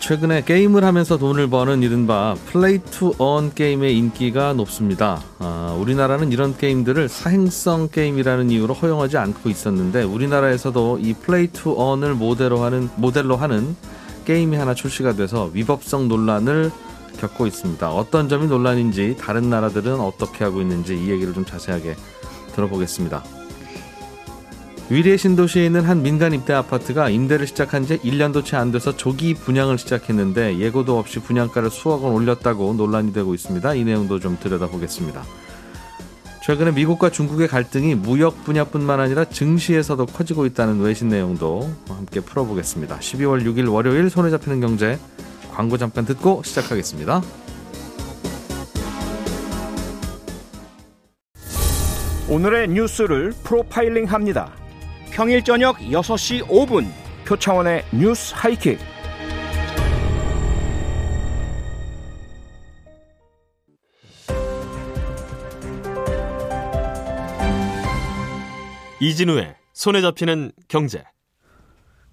최근에 게임을 하면서 돈을 버는 이른바 play to earn 게임의 인기가 높습니다. 아, 우리나라는 이런 게임들을 사행성 게임이라는 이유로 허용하지 않고 있었는데 우리나라에서도 이 play to earn을 모델로 하는 모델로 하는 게임이 하나 출시가 돼서 위법성 논란을 겪고 있습니다. 어떤 점이 논란인지 다른 나라들은 어떻게 하고 있는지 이 얘기를 좀 자세하게 들어보겠습니다. 위례 신도시에 있는 한 민간 임대 아파트가 임대를 시작한 지 1년도 채 안 돼서 조기 분양을 시작했는데 예고도 없이 분양가를 수억 원 올렸다고 논란이 되고 있습니다. 이 내용도 좀 들여다보겠습니다. 최근에 미국과 중국의 갈등이 무역 분야뿐만 아니라 증시에서도 커지고 있다는 외신 내용도 함께 풀어보겠습니다. 12월 6일 월요일 손에 잡히는 경제 광고 잠깐 듣고 시작하겠습니다. 오늘의 뉴스를 프로파일링 합니다. 평일 저녁 6시 5분 표창원의 뉴스 하이킥. 이진우의 손에 잡히는 경제.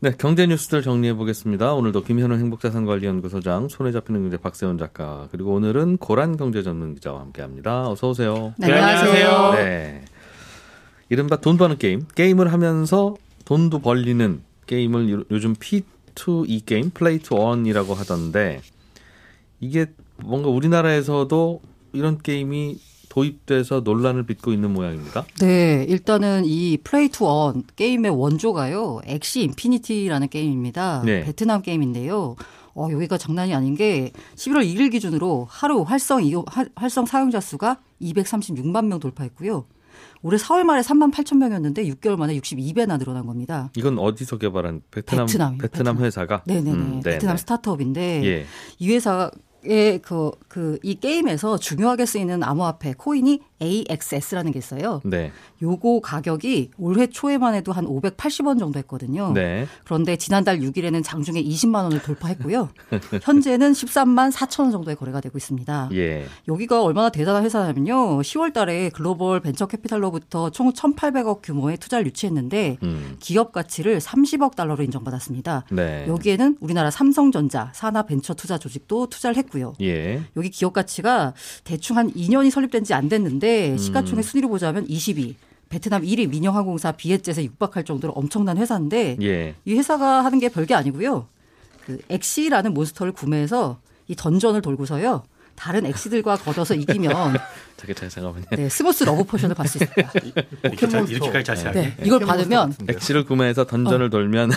네, 경제 뉴스들 정리해 보겠습니다. 오늘도 김현우 행복자산관리연구소장, 손에 잡히는 경제 박세훈 작가, 그리고 오늘은 고란 경제 전문 기자와 함께합니다. 어서 오세요. 네, 안녕하세요. 네, 이른바 돈 버는 게임, 게임을 하면서 돈도 벌리는 게임을 요- 요즘 P2E 게임, play to earn이라고 하던데 이게 뭔가 우리나라에서도 이런 게임이 도입돼서 논란을 빚고 있는 모양입니다. 네, 일단은 이 play to earn 게임의 원조가요. Axie Infinity라는 게임입니다. 네. 베트남 게임인데요. 어, 여기가 장난이 아닌 게 11월 1일 기준으로 하루 활성 활성 사용자 수가 236만 명 돌파했고요. 올해 4월 말에 3만 8천 명이었는데 6개월 만에 62배나 늘어난 겁니다. 이건 어디서 개발한 베트남 베트남 베트남. 회사가? 네네네. 음, 네, 베트남 네. 스타트업인데 예. 이 회사 의 그, 그, 이 게임에서 중요하게 쓰이는 암호화폐 코인이 AXS라는 게 있어요. 네. 요거 가격이 올해 초에만 해도 한 580원 정도 했거든요. 네. 그런데 지난달 6일에는 장중에 20만 원을 돌파했고요. 현재는 13만 4천 원 정도의 거래가 되고 있습니다. 예. 여기가 얼마나 대단한 회사냐면요. 10월 달에 글로벌 벤처 캐피탈로부터 총 1,800억 규모의 투자를 유치했는데 음. 기업 가치를 30억 달러로 인정받았습니다. 네. 여기에는 우리나라 삼성전자 산하 벤처 투자 조직도 투자를 했고 요. 예. 여기 기업 가치가 대충 한 2년이 설립된 지 안 됐는데 음. 시가총액 순위로 보자면 20위. 베트남 1위 민영항공사 비엣젯에 육박할 정도로 엄청난 회사인데 예. 이 회사가 하는 게 별게 아니고요. 그 Axie라는 몬스터를 구매해서 이 던전을 돌고서요. 다른 Axie들과 겨뤄서 이기면 잠깐 잠깐 잠깐만요. 네, Smooth Love Potion을 받을 수 있습니다. 이렇게까지 자세하게. 네, 이걸 받으면 Axie를 구매해서 던전을 돌면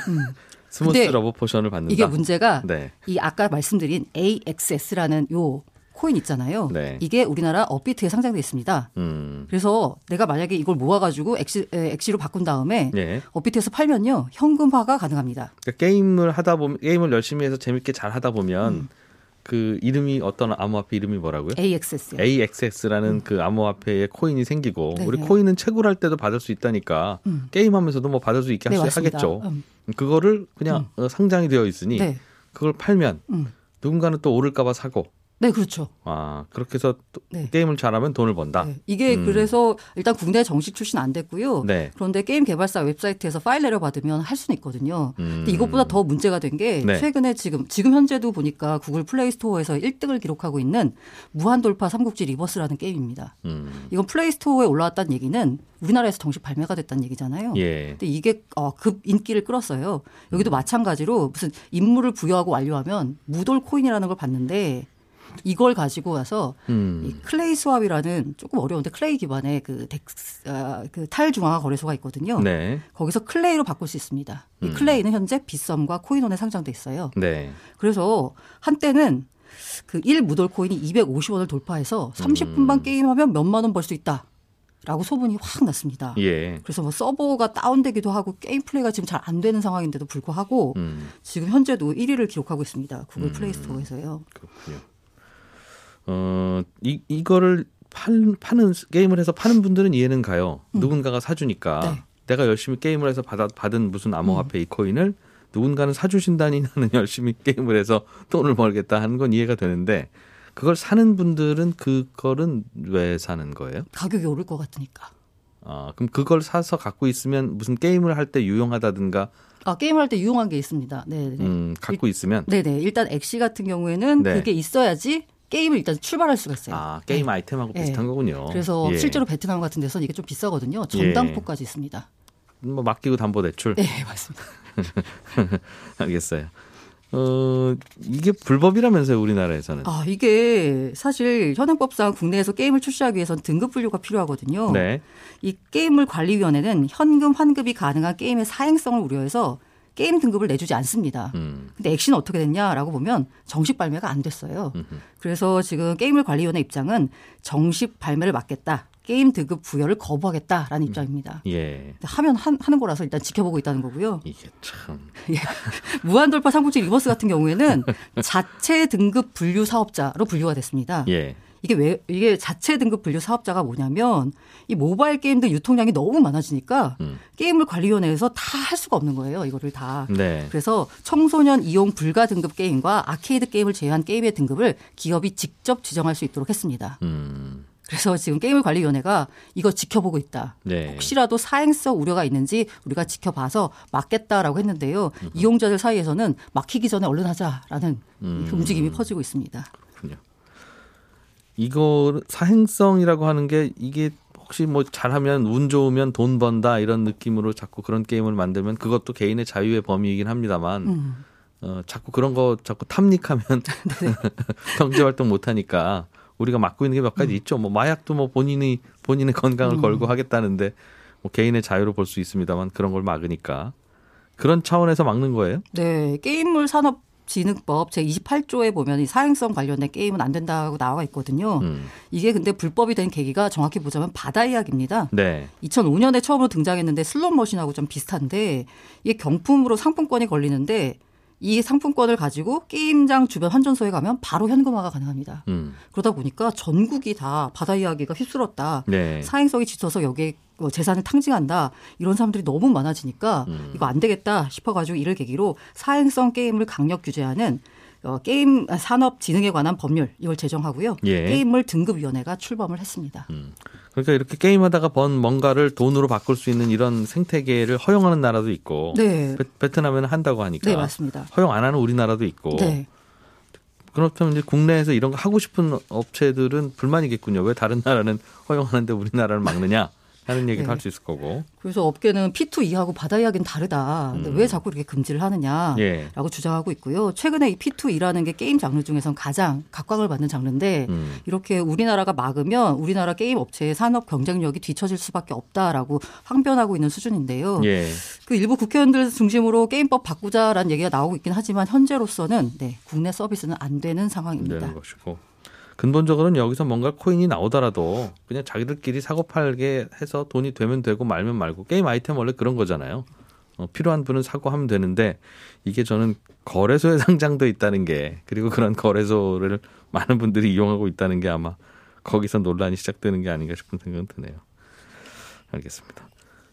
Smooth Love Potion을 받는다. 이게 문제가 네. 이 아까 말씀드린 AXS라는 요 코인 있잖아요. 네. 이게 우리나라 업비트에 상장돼 있습니다. 음. 그래서 내가 만약에 이걸 모아가지고 Axie, 에, Axie로 바꾼 다음에 예. 업비트에서 팔면요 현금화가 가능합니다. 그러니까 게임을 하다 보면 게임을 열심히 해서 재밌게 잘 하다 보면 음. 그 이름이 어떤 암호화폐 이름이 뭐라고요? AXS. AXS라는 그 암호화폐의 코인이 생기고 네, 우리 네. 코인은 채굴할 때도 받을 수 있다니까 음. 게임하면서도 뭐 받을 수 있게 네. 하겠죠. 음. 그거를 그냥 어, 상장이 되어 있으니 네, 그걸 팔면 음. 누군가는 또 오를까봐 사고 네 그렇죠. 아 그렇게 해서 또 네. 게임을 잘하면 돈을 번다. 네. 이게 음. 그래서 일단 국내 정식 출시 안 됐고요. 네. 그런데 게임 개발사 웹사이트에서 파일 내려 받으면 할 수는 있거든요. 음. 근데 이것보다 더 문제가 된게 네. 최근에 지금 지금 현재도 보니까 구글 플레이 스토어에서 1등을 기록하고 있는 무한 돌파 삼국지 리버스라는 게임입니다. 음. 이건 플레이 스토어에 올라왔다는 얘기는 우리나라에서 정식 발매가 됐다는 얘기잖아요. 예. 근데 이게 어, 급 인기를 끌었어요. 여기도 음. 마찬가지로 무슨 임무를 부여하고 완료하면 무돌 코인이라는 걸 받는데 이걸 가지고 와서 음. 이 KLAYswap이라는 조금 어려운데 KLAY 기반의 그 DEX 아, 그 탈중앙화 거래소가 있거든요. 네. 거기서 KLAY로 바꿀 수 있습니다. 이 음. KLAY는 현재 빗썸과 코인원에 상장돼 있어요. 네. 그래서 한때는 그 1 무돌 코인이 250원을 돌파해서 30분만 음. 게임하면 몇만 원 벌 수 있다. 라고 소문이 확 났습니다. 예. 그래서 뭐 서버가 다운되기도 하고 게임 플레이가 지금 잘 안 되는 상황인데도 불구하고 음. 지금 현재도 1위를 기록하고 있습니다. 구글 음. 플레이 스토어에서요. 그렇군요. 어, 이, 이거를 팔, 파는 게임을 해서 파는 분들은 이해는 가요. 음. 누군가가 사주니까 네. 내가 열심히 게임을 해서 받아, 받은 무슨 암호화폐 음. 이 코인을 누군가는 사주신다니 나는 열심히 게임을 해서 돈을 벌겠다 하는 건 이해가 되는데 그걸 사는 분들은 그거는 왜 사는 거예요? 가격이 오를 것 같으니까. 아, 그럼 그걸 사서 갖고 있으면 무슨 게임을 할 때 유용하다든가 아, 게임을 할때 유용한 게 있습니다. 네, 네. 음, 갖고 있으면 네, 네. 일단 엑시 같은 경우에는 네. 그게 있어야지 게임을 일단 출발할 수가 있어요. 아, 게임 네. 아이템하고 비슷한 네. 거군요. 그래서 예. 실제로 베트남 같은 데서는 이게 좀 비싸거든요. 예. 있습니다. 뭐 맡기고 담보 대출. 네, 맞습니다. 알겠어요. 어, 이게 불법이라면서요, 우리나라에서는. 아, 이게 사실 현행법상 국내에서 게임을 출시하기 위해서는 등급 분류가 필요하거든요. 네. 이 게임을 관리위원회는 현금 환급이 가능한 게임의 사행성을 우려해서 게임 등급을 내주지 않습니다. 음. 근데 Axie는 어떻게 됐냐라고 보면 정식 발매가 안 됐어요. 음흠. 그래서 지금 게임물 관리위원회 입장은 정식 발매를 막겠다. 게임 등급 부여를 거부하겠다라는 입장입니다. 예. 하면 하, 는 거라서 일단 지켜보고 있다는 거고요. 이게 참. 예. 무한돌파 삼국지 리버스 같은 경우에는 자체 등급 분류 사업자로 분류가 됐습니다. 예. 이게 왜 이게 자체 등급 분류 사업자가 뭐냐면 이 모바일 게임들 유통량이 너무 많아지니까 음. 게임물 관리위원회에서 다 할 수가 없는 거예요. 이거를 다. 네. 그래서 청소년 이용 불가 등급 게임과 아케이드 게임을 제외한 게임의 등급을 기업이 직접 지정할 수 있도록 했습니다. 음. 그래서 지금 게임물 관리위원회가 이거 지켜보고 있다. 네. 혹시라도 사행성 우려가 있는지 우리가 지켜봐서 막겠다라고 했는데요. 음. 이용자들 사이에서는 막히기 전에 얼른 하자라는 음. 움직임이 퍼지고 있습니다. 이거 사행성이라고 하는 게 이게 혹시 뭐 잘하면 운 좋으면 돈 번다 이런 느낌으로 자꾸 그런 게임을 만들면 그것도 개인의 자유의 범위이긴 합니다만 음. 어, 자꾸 그런 거 자꾸 탐닉하면 네. 경제 활동 못 하니까 우리가 맡고 있는 게 몇 가지 음. 있죠. 뭐 마약도 뭐 본인이 본인의 건강을 음. 걸고 하겠다는데 뭐 개인의 자유로 볼 수 있습니다만 그런 걸 막으니까 그런 차원에서 막는 거예요? 네, 게임물 산업 진흥법 제28조에 보면 이 사행성 관련된 게임은 안 된다고 나와 있거든요. 음. 이게 근데 불법이 된 계기가 정확히 보자면 바다 이야기입니다. 네. 2005년에 처음으로 등장했는데 슬롯 머신하고 좀 비슷한데 이게 경품으로 상품권이 걸리는데 이 상품권을 가지고 게임장 주변 환전소에 가면 바로 현금화가 가능합니다. 음. 그러다 보니까 전국이 다 바다 이야기가 휩쓸었다. 네. 사행성이 짙어서 여기에 뭐 재산을 탕진한다. 이런 사람들이 너무 많아지니까 음. 이거 안 되겠다 싶어가지고 이를 계기로 사행성 게임을 강력 규제하는 어, 게임 산업 진흥에 관한 법률 이걸 제정하고요. 예. 게임물 등급위원회가 출범을 했습니다. 음. 그러니까 이렇게 게임하다가 번 뭔가를 돈으로 바꿀 수 있는 이런 생태계를 허용하는 나라도 있고 네. 베, 트남에는 한다고 하니까 네, 맞습니다. 허용 안 하는 우리나라도 있고 네. 그렇다면 이제 국내에서 이런 거 하고 싶은 업체들은 불만이겠군요. 왜 다른 나라는 허용하는데 우리나라를 막느냐? 하는 얘기도 네. 할수 있을 거고. 그래서 업계는 P2E하고 바다 이야기는 다르다. 근데 음. 왜 자꾸 이렇게 금지를 하느냐라고 예. 주장하고 있고요. 최근에 이 P2E라는 게 게임 장르 중에선 가장 각광을 받는 장르인데 음. 이렇게 우리나라가 막으면 우리나라 게임 업체의 산업 경쟁력이 뒤처질 수밖에 없다라고 항변하고 있는 수준인데요. 예. 그 일부 국회의원들 중심으로 게임법 바꾸자라는 얘기가 나오고 있긴 하지만 현재로서는 네, 국내 서비스는 안 되는 상황입니다. 되는 것이고. 근본적으로는 여기서 뭔가 코인이 나오더라도 그냥 자기들끼리 사고 팔게 해서 돈이 되면 되고 말면 말고 게임 아이템 원래 그런 거잖아요. 어, 필요한 분은 사고 하면 되는데 이게 저는 거래소에 상장돼 있다는 게 그리고 그런 거래소를 많은 분들이 이용하고 있다는 게 아마 거기서 논란이 시작되는 게 아닌가 싶은 생각은 드네요. 알겠습니다.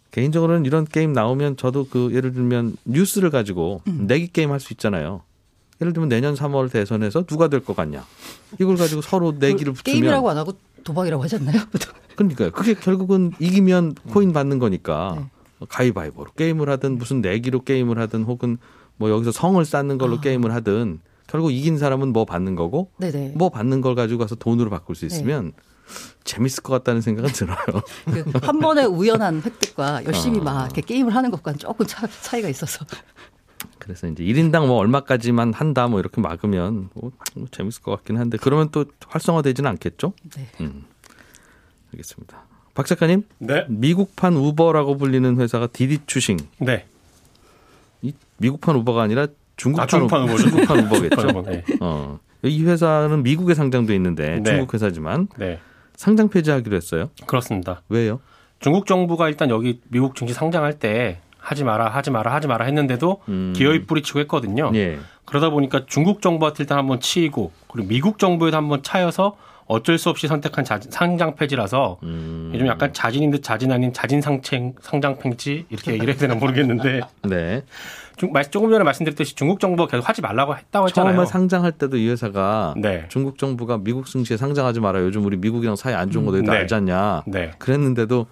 개인적으로는 이런 게임 나오면 저도 그 예를 들면 뉴스를 가지고 음. 내기 게임 할 수 있잖아요. 예를 들면 내년 3월 대선에서 누가 될 것 같냐. 이걸 가지고 서로 내기를 붙이면 게임이라고 안 하고 도박이라고 하지 않나요? 그러니까요. 그게 결국은 이기면 코인 받는 거니까 네. 가위바위보로 게임을 하든 무슨 내기로 게임을 하든 혹은 뭐 여기서 성을 쌓는 걸로 아. 게임을 하든 결국 이긴 사람은 뭐 받는 거고 네네. 뭐 받는 걸 가지고 가서 돈으로 바꿀 수 있으면 네. 재밌을 것 같다는 생각은 들어요. 그한 번의 우연한 획득과 열심히 어. 막 이렇게 게임을 하는 것과는 조금 차, 차이가 있어서 그래서 이제 1인당 뭐 얼마까지만 한다 뭐 이렇게 막으면 뭐, 뭐 재밌을 것 같긴 한데 그러면 또 활성화되지는 않겠죠? 네. 음. 알겠습니다. 박 작가님. 네. 미국판 우버라고 불리는 회사가 디디 추싱. 네. 이 미국판 우버가 아니라 중국판, 아, 중국판, 우버, 중국판 우버겠죠. 네. 어. 이 회사는 미국에 상장돼 있는데 네. 중국 회사지만 네. 상장 폐지하기로 했어요. 그렇습니다. 왜요? 중국 정부가 일단 여기 미국 증시 상장할 때 하지 마라, 하지 마라, 하지 마라 했는데도 음. 기어이 뿌리치고 했거든요. 예. 그러다 보니까 중국 정부한테 일단 한번 치이고 그리고 미국 정부에도 한번 차여서 어쩔 수 없이 선택한 자, 상장 폐지라서 음. 요즘 약간 자진인 듯 자진 아닌 자진 상책 상장 폐지 이렇게 얘기를 해야 되나 모르겠는데 네. 중, 조금 전에 말씀드렸듯이 중국 정부가 계속 하지 말라고 했다고 했잖아요. 처음에 상장할 때도 이 회사가 네. 중국 정부가 미국 증시에 상장하지 마라. 요즘 우리 미국이랑 사이 안 좋은 거 너희들 네. 알지 않냐. 네. 그랬는데도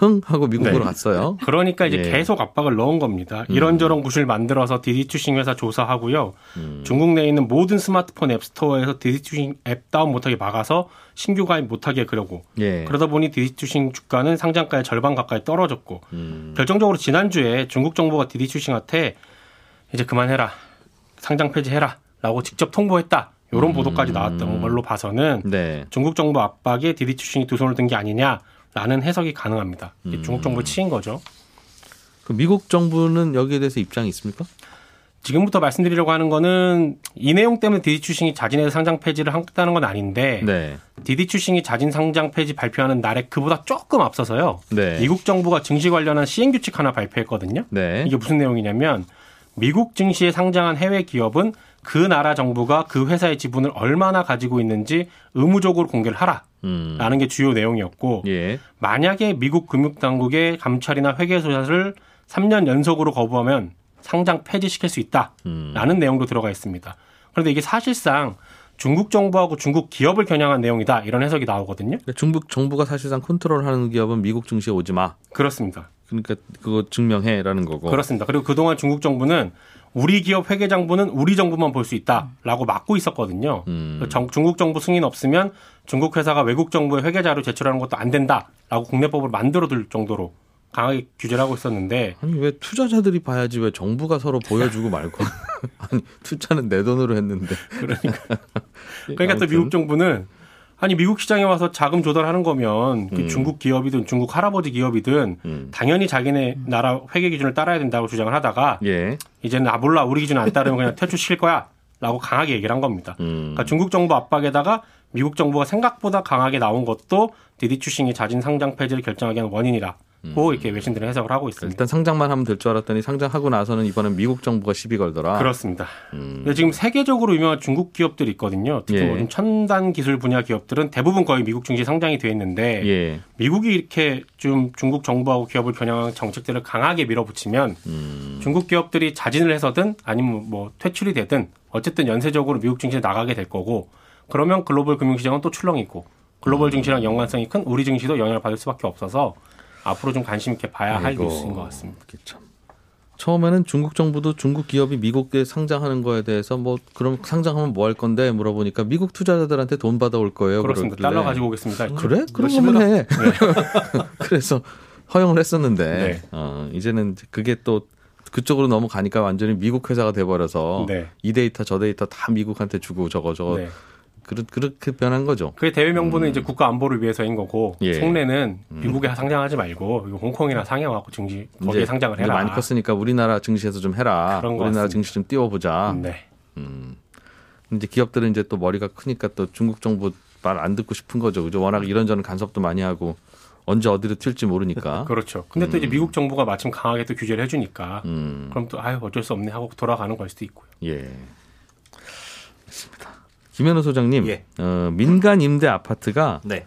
흥 하고 미국으로 네. 갔어요. 그러니까 이제 예. 계속 압박을 넣은 겁니다. 이런저런 구실 만들어서 디디추싱 회사 조사하고요. 음. 중국 내에 있는 모든 스마트폰 앱스토어에서 디디추싱 앱 다운 못하게 막아서 신규 가입 못하게 그러고 예. 그러다 보니 디디추싱 주가는 상장가의 절반 가까이 떨어졌고 음. 결정적으로 지난주에 중국 정부가 디디추싱한테 이제 그만해라 상장 폐지해라라고 직접 통보했다 이런 보도까지 나왔던 걸로 봐서는 네. 중국 정부 압박에 디디추싱이 두 손을 든 게 아니냐 라는 해석이 가능합니다. 음. 중국 정부를 치인 거죠. 그 미국 정부는 여기에 대해서 입장이 있습니까? 지금부터 말씀드리려고 하는 거는 이 내용 때문에 디디추싱이 자진해서 상장 폐지를 하겠다는 건 아닌데 네. 디디추싱이 자진 상장 폐지 발표하는 날에 그보다 조금 앞서서요. 네. 미국 정부가 증시 관련한 시행 규칙 하나 발표했거든요. 네. 이게 무슨 내용이냐면 미국 증시에 상장한 해외 기업은 그 나라 정부가 그 회사의 지분을 얼마나 가지고 있는지 의무적으로 공개를 하라 라는 음. 게 주요 내용이었고 예. 만약에 미국 금융당국의 감찰이나 회계 조사를 3년 연속으로 거부하면 상장 폐지시킬 수 있다라는 음. 내용도 들어가 있습니다. 그런데 이게 사실상 중국 정부하고 중국 기업을 겨냥한 내용이다 이런 해석이 나오거든요. 그러니까 중국 정부가 사실상 컨트롤하는 기업은 미국 증시에 오지 마. 그렇습니다. 그러니까 그거 증명해라는 거고. 그렇습니다. 그리고 그동안 중국 정부는 우리 기업 회계 장부는 우리 정부만 볼 수 있다라고 막고 있었거든요. 음. 정- 중국 정부 승인 없으면 중국 회사가 외국 정부에 회계 자료 제출하는 것도 안 된다라고 국내법을 만들어둘 정도로 강하게 규제를 하고 있었는데 아니 왜 투자자들이 봐야지 왜 정부가 서로 보여주고 말고 아니 투자는 내 돈으로 했는데 그러니까 그러니까 또 아무튼. 미국 정부는 아니 미국 시장에 와서 자금 조달하는 거면 그 음. 중국 기업이든 중국 할아버지 기업이든 음. 당연히 자기네 나라 회계 기준을 따라야 된다고 주장을 하다가 예 이제는 아 몰라 우리 기준 안 따르면 그냥 퇴출시킬 거야라고 강하게 얘기를 한 겁니다. 음. 그러니까 중국 정부 압박에다가 미국 정부가 생각보다 강하게 나온 것도 디디추싱이 자진 상장 폐지를 결정하게 한 원인이라 고 이렇게 외신들은 해석을 하고 있습니다. 음. 일단 상장만 하면 될 줄 알았더니 상장하고 나서는 이번엔 미국 정부가 시비 걸더라. 그렇습니다. 음. 근데 지금 세계적으로 유명한 중국 기업들이 있거든요. 특히 예. 뭐 첨단 기술 분야 기업들은 대부분 거의 미국 증시 상장이 돼 있는데 예. 미국이 이렇게 좀 중국 정부하고 기업을 겨냥한 정책들을 강하게 밀어붙이면 음. 중국 기업들이 자진을 해서든 아니면 뭐 퇴출이 되든 어쨌든 연쇄적으로 미국 증시에 나가게 될 거고 그러면 글로벌 금융시장은 또 출렁이고 글로벌 음. 증시랑 연관성이 큰 우리 증시도 영향을 받을 수밖에 없어서 앞으로 좀 관심 있게 봐야 할 아이고, 뉴스인 것 같습니다. 참. 처음에는 중국 정부도 중국 기업이 미국에 상장하는 거에 대해서 뭐 그럼 상장하면 뭐 할 건데 물어보니까 미국 투자자들한테 돈 받아올 거예요. 그렇습니다. 그러길래. 달러 가지고 오겠습니다. 그래? 그럼 열심히 한번 해. 그래서 허용을 했었는데 네. 어, 이제는 그게 또 그쪽으로 넘어가니까 완전히 미국 회사가 돼버려서 네. 이 데이터 저 데이터 다 미국한테 주고 저거 저거 네. 그렇, 그렇게 변한 거죠. 그게 대외 명분은 이제 국가 안보를 위해서인 거고 음. 예. 속내는 미국에 상장하지 말고 홍콩이나 상해 와갖고 증시 거기에 상장을 해라. 많이 컸으니까 우리나라 증시에서 좀 해라. 그런 것 우리나라 같습니다. 증시 좀 띄워보자. 네. 이제 기업들은 이제 또 머리가 크니까 또 중국 정부 말 안 듣고 싶은 거죠. 그죠? 워낙 이런저런 간섭도 많이 하고 언제 어디로 튈지 모르니까. 그렇죠. 근데 또 이제 미국 정부가 마침 강하게 또 규제를 해주니까 음, 그럼 또 아유 어쩔 수 없네 하고 돌아가는 걸 수도 있고요. 예. 김현우 소장님, 예. 어, 민간 임대 아파트가 네.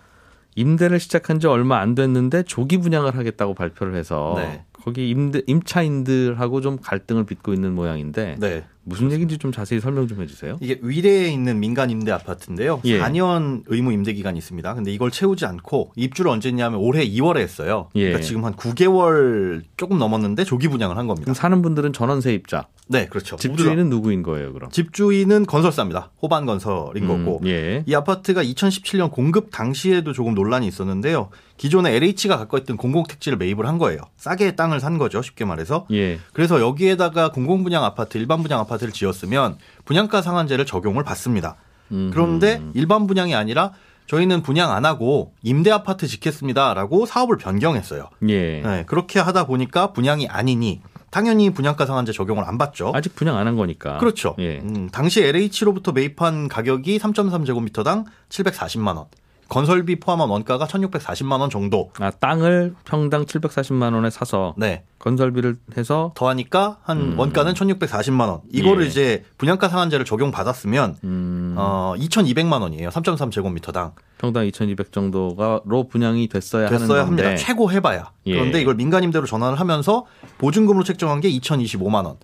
임대를 시작한 지 얼마 안 됐는데 조기 분양을 하겠다고 발표를 해서 네. 거기 임대 임차인들하고 좀 갈등을 빚고 있는 모양인데 네. 무슨 얘기인지 좀 자세히 설명 좀 해주세요. 이게 위례에 있는 민간 임대 아파트인데요. 예. 4년 의무 임대 기간이 있습니다. 근데 이걸 채우지 않고 입주를 언제 했냐면 올해 2월에 했어요. 예. 그러니까 지금 한 9개월 조금 넘었는데 조기 분양을 한 겁니다. 사는 분들은 전원세 입자, 네, 그렇죠. 집주인은 누구인 거예요, 그럼? 집주인은 건설사입니다. 호반 건설인 거고. 음, 예. 이 아파트가 2017년 공급 당시에도 조금 논란이 있었는데요. 기존에 LH가 갖고 있던 공공택지를 매입을 한 거예요. 싸게 땅을 산 거죠. 쉽게 말해서. 예. 그래서 여기에다가 공공분양 아파트, 일반 분양 아파트를 지었으면 분양가 상한제를 적용을 받습니다. 음. 그런데 일반 분양이 아니라 저희는 분양 안 하고 임대 아파트 짓겠습니다라고 사업을 변경했어요. 예. 네, 그렇게 하다 보니까 분양이 아니니 당연히 분양가 상한제 적용을 안 받죠. 아직 분양 안 한 거니까. 그렇죠. 예. 음, 당시 LH로부터 매입한 가격이 3.3제곱미터당 740만 원. 건설비 포함한 원가가 1,640만 원 정도. 아, 땅을 평당 740만 원에 사서 네. 건설비를 해서 더하니까 한 음. 원가는 1,640만 원. 이거를 예. 이제 분양가 상한제를 적용받았으면 음, 어 2,200만 원이에요. 3.3 제곱미터당. 평당 2,200 정도가로 분양이 됐어야, 됐어야 하는 합니다. 최고 해봐야. 예. 그런데 이걸 민간임대로 전환을 하면서 보증금으로 책정한 게 2,025만 원.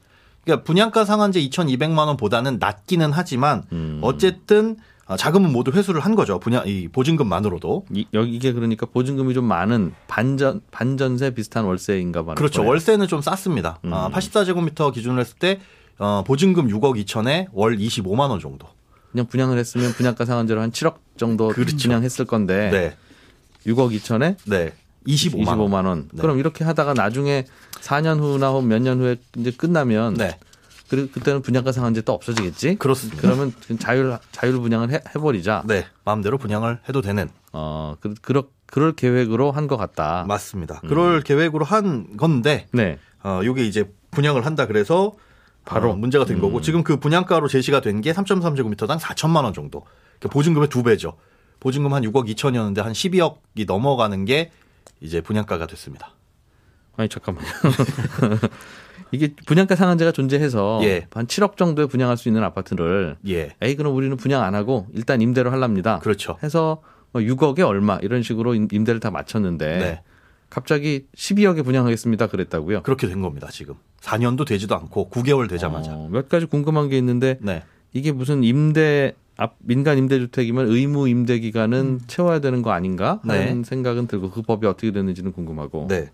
그러니까 분양가 상한제 2,200만 원보다는 낮기는 하지만 음. 어쨌든 어, 자금은 모두 회수를 한 거죠. 분양 이 보증금만으로도. 이, 여기 이게 그러니까 보증금이 좀 많은 반전 반전세 비슷한 월세인가 봐요. 그렇죠. 월세는 좀 쌌습니다. 음. 아, 84제곱미터 기준으로 했을 때 어, 보증금 6억 2천에 월 25만 원 정도. 그냥 분양을 했으면 분양가 상한제로 한 7억 정도 그렇죠. 분양했을 건데 네. 6억 2천에 네. 25만, 25만 원. 원. 네. 그럼 이렇게 하다가 나중에 4년 후나 몇 년 후에 이제 끝나면 네. 그 그때는 분양가 상한제 또 없어지겠지? 그렇습니다. 그러면 자율 자율 분양을 해, 해버리자. 네. 마음대로 분양을 해도 되는 어, 그, 그럴 그럴 계획으로 한 것 같다. 맞습니다. 음. 그럴 계획으로 한 건데 네. 어, 요게 이제 분양을 한다 그래서 바로? 바로 문제가 된 음. 거고 지금 그 분양가로 제시가 된 게 3.3제곱미터당 4천만 원 정도. 그러니까 보증금의 두 배죠. 보증금 한 6억 2천이었는데 한 12억이 넘어가는 게 이제 분양가가 됐습니다. 아니 잠깐만요. 이게 분양가 상한제가 존재해서 예. 한 7억 정도에 분양할 수 있는 아파트를 예. 에이 그럼 우리는 분양 안 하고 일단 임대로 할랍니다. 그렇죠. 해서 뭐 6억에 얼마 이런 식으로 임- 임대를 다 맞췄는데 네. 갑자기 12억에 분양하겠습니다 그랬다고요. 그렇게 된 겁니다, 지금. 4년도 되지도 않고 9개월 되자마자. 어, 몇 가지 궁금한 게 있는데 네. 이게 무슨 임대 앞 민간 임대주택이면 의무 임대 기간은 채워야 되는 거 아닌가 하는 네. 생각은 들고 그 법이 어떻게 되는지는 궁금하고 네.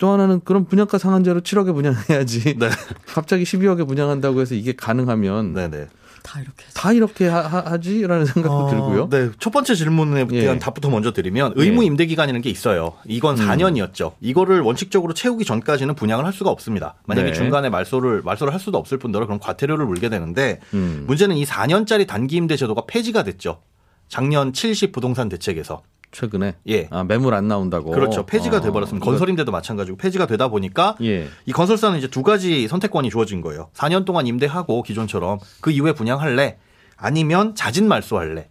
또 하나는 그럼 분양가 상한제로 7억에 분양해야지 네. 갑자기 12억에 분양한다고 해서 이게 가능하면 네, 네. 다 이렇게 해서. 다 이렇게 하, 지라는 생각도 어, 들고요. 네. 첫 번째 질문에 예. 대한 답부터 먼저 드리면 의무 예. 임대 기간이라는 게 있어요. 이건 4년이었죠. 이거를 원칙적으로 채우기 전까지는 분양을 할 수가 없습니다. 만약에 네. 중간에 말소를 말소를 할 수도 없을 뿐더러 그럼 과태료를 물게 되는데 음. 문제는 이 4년짜리 단기 임대 제도가 폐지가 됐죠. 작년 70 부동산 대책에서. 최근에 예. 아, 매물 안 나온다고. 그렇죠. 폐지가 어, 돼버렸습니다. 건설임대도 마찬가지고 폐지가 되다 보니까 예. 이 건설사는 이제 두 가지 선택권이 주어진 거예요. 4년 동안 임대하고 기존처럼 그 이후에 분양할래 아니면 자진 말소할래.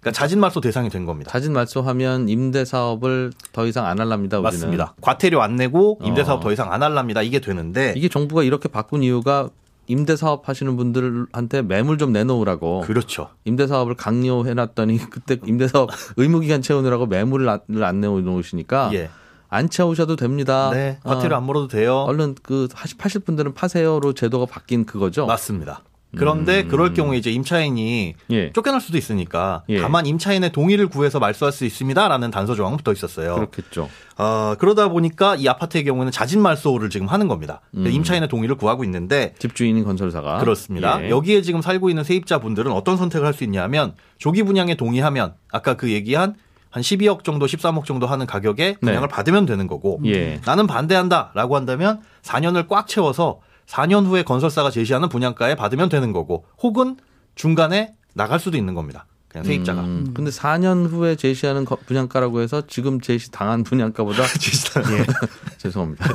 그러니까 자진 말소 대상이 된 겁니다. 자진 말소하면 임대 사업을 더 이상 안 할랍니다. 우리는. 맞습니다. 과태료 안 내고 임대 사업 어. 더 이상 안 할랍니다. 이게 되는데 이게 정부가 이렇게 바꾼 이유가 임대 사업 하시는 분들한테 매물 좀 내놓으라고 그렇죠. 임대 사업을 강요해 놨더니 그때 임대 사업 의무 기간 채우느라고 매물을 안, 안 내놓으시니까 예. 안 채우셔도 됩니다. 네. 과태료 어, 안 물어도 돼요. 얼른 그 파실 분들은 파세요로 제도가 바뀐 그거죠. 맞습니다. 그런데 음. 그럴 경우에 이제 임차인이 예. 쫓겨날 수도 있으니까 예. 다만 임차인의 동의를 구해서 말소할 수 있습니다라는 단서 조항은 붙어 있었어요. 그렇겠죠. 어, 그러다 보니까 이 아파트의 경우에는 자진 말소를 지금 하는 겁니다. 음. 임차인의 동의를 구하고 있는데 집주인인 건설사가 그렇습니다. 예. 여기에 지금 살고 있는 세입자분들은 어떤 선택을 할 수 있냐면 조기 분양에 동의하면 아까 그 얘기한 한 12억 정도, 13억 정도 하는 가격에 분양을 네. 받으면 되는 거고 예. 나는 반대한다라고 한다면 4년을 꽉 채워서 4년 후에 건설사가 제시하는 분양가에 받으면 되는 거고 혹은 중간에 나갈 수도 있는 겁니다. 그냥 세입자가. 음, 근데 4년 후에 제시하는 거- 분양가라고 해서 지금 제시 당한 분양가보다 예. 죄송합니다.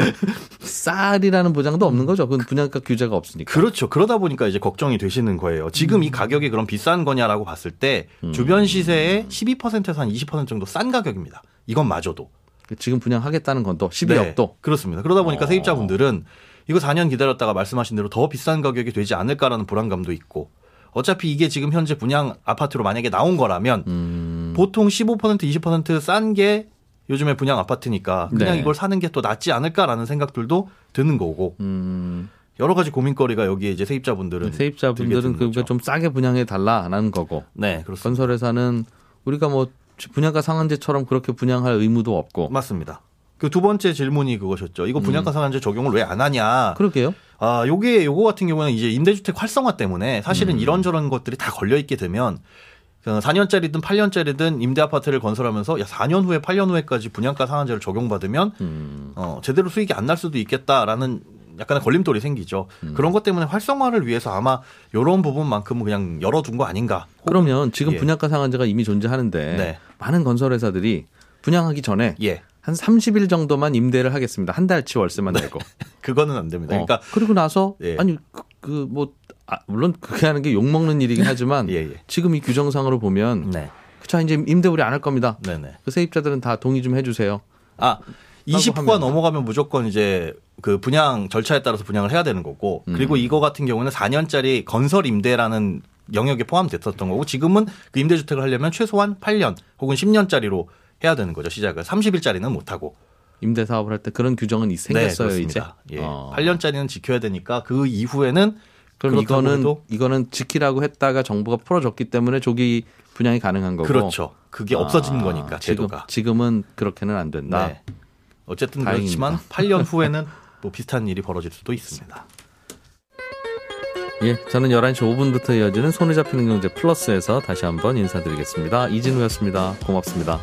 쌀이라는 보장도 없는 거죠. 그건 분양가 규제가 없으니까. 그렇죠. 그러다 보니까 이제 걱정이 되시는 거예요. 지금 음. 이 가격이 그럼 비싼 거냐라고 봤을 때 주변 시세의 12%에서 한 20% 정도 싼 가격입니다. 이건 마저도. 지금 분양하겠다는 건또 네, 12억도 그렇습니다. 그러다 보니까 어. 세입자분들은 이거 4년 기다렸다가 말씀하신 대로 더 비싼 가격이 되지 않을까라는 불안감도 있고 어차피 이게 지금 현재 분양 아파트로 만약에 나온 거라면 음, 보통 15% 20%싼 게 요즘에 분양 아파트니까 그냥 네. 이걸 사는 게 또 낫지 않을까라는 생각들도 드는 거고 음, 여러 가지 고민거리가 여기에 이제 세입자분들은 들게 세입자분들은 그러니까. 좀 싸게 분양해 달라는 거고 네 그렇습니다. 건설회사는 우리가 뭐 분양가 상한제처럼 그렇게 분양할 의무도 없고 맞습니다. 그 두 번째 질문이 그것이었죠. 이거 분양가 음. 상한제 적용을 왜 안 하냐? 그러게요. 아, 요게 요거 같은 경우는 이제 임대주택 활성화 때문에 음. 사실은 이런저런 것들이 다 걸려 있게 되면 4년짜리든 8년짜리든 임대 아파트를 건설하면서 야 4년 후에 8년 후에까지 분양가 상한제를 적용받으면 음, 어, 제대로 수익이 안 날 수도 있겠다라는 약간의 걸림돌이 생기죠. 음. 그런 것 때문에 활성화를 위해서 아마 요런 부분만큼은 그냥 열어둔 거 아닌가. 그러면 지금 예. 분양가 상한제가 이미 존재하는데 네. 많은 건설회사들이 분양하기 전에 예. 한 30일 정도만 임대를 하겠습니다. 한 달치 월세만 내고. 그거는 안 됩니다. 어, 그러니까 그리고 나서 예. 아니 그뭐 아, 물론 그렇게 하는 게 욕 먹는 일이긴 하지만 예, 예. 지금 이 규정상으로 보면 네. 그쵸 이제 임대 우리 안할 겁니다. 네네. 그 세입자들은 다 동의 좀 해주세요. 아, 20호가 하면. 넘어가면 무조건 이제 그 분양 절차에 따라서 분양을 해야 되는 거고 음. 그리고 이거 같은 경우는 4년짜리 건설 임대라는 영역에 포함됐었던 거고 지금은 그 임대주택을 하려면 최소한 8년 혹은 10년짜리로 해야 되는 거죠 시작을 30일짜리는 못 하고 임대 사업을 할 때 그런 규정은 이- 생겼어요 네, 이제. 예. 어. 8년짜리는 지켜야 되니까 그 이후에는 그럼 이거는 이거는 지키라고 했다가 정부가 풀어줬기 때문에 조기 분양이 가능한 거고. 그렇죠 그게 없어진 아, 거니까 제도가 지금, 지금 은 그렇게는 안 된다. 네. 어쨌든 다행입니다. 그렇지만 8년 후에는 뭐 비슷한 일이 벌어질 수도 있습니다. 예, 저는 11시 5분부터 이어지는 손에 잡히는 경제 플러스에서 다시 한번 인사드리겠습니다. 이진우였습니다. 고맙습니다.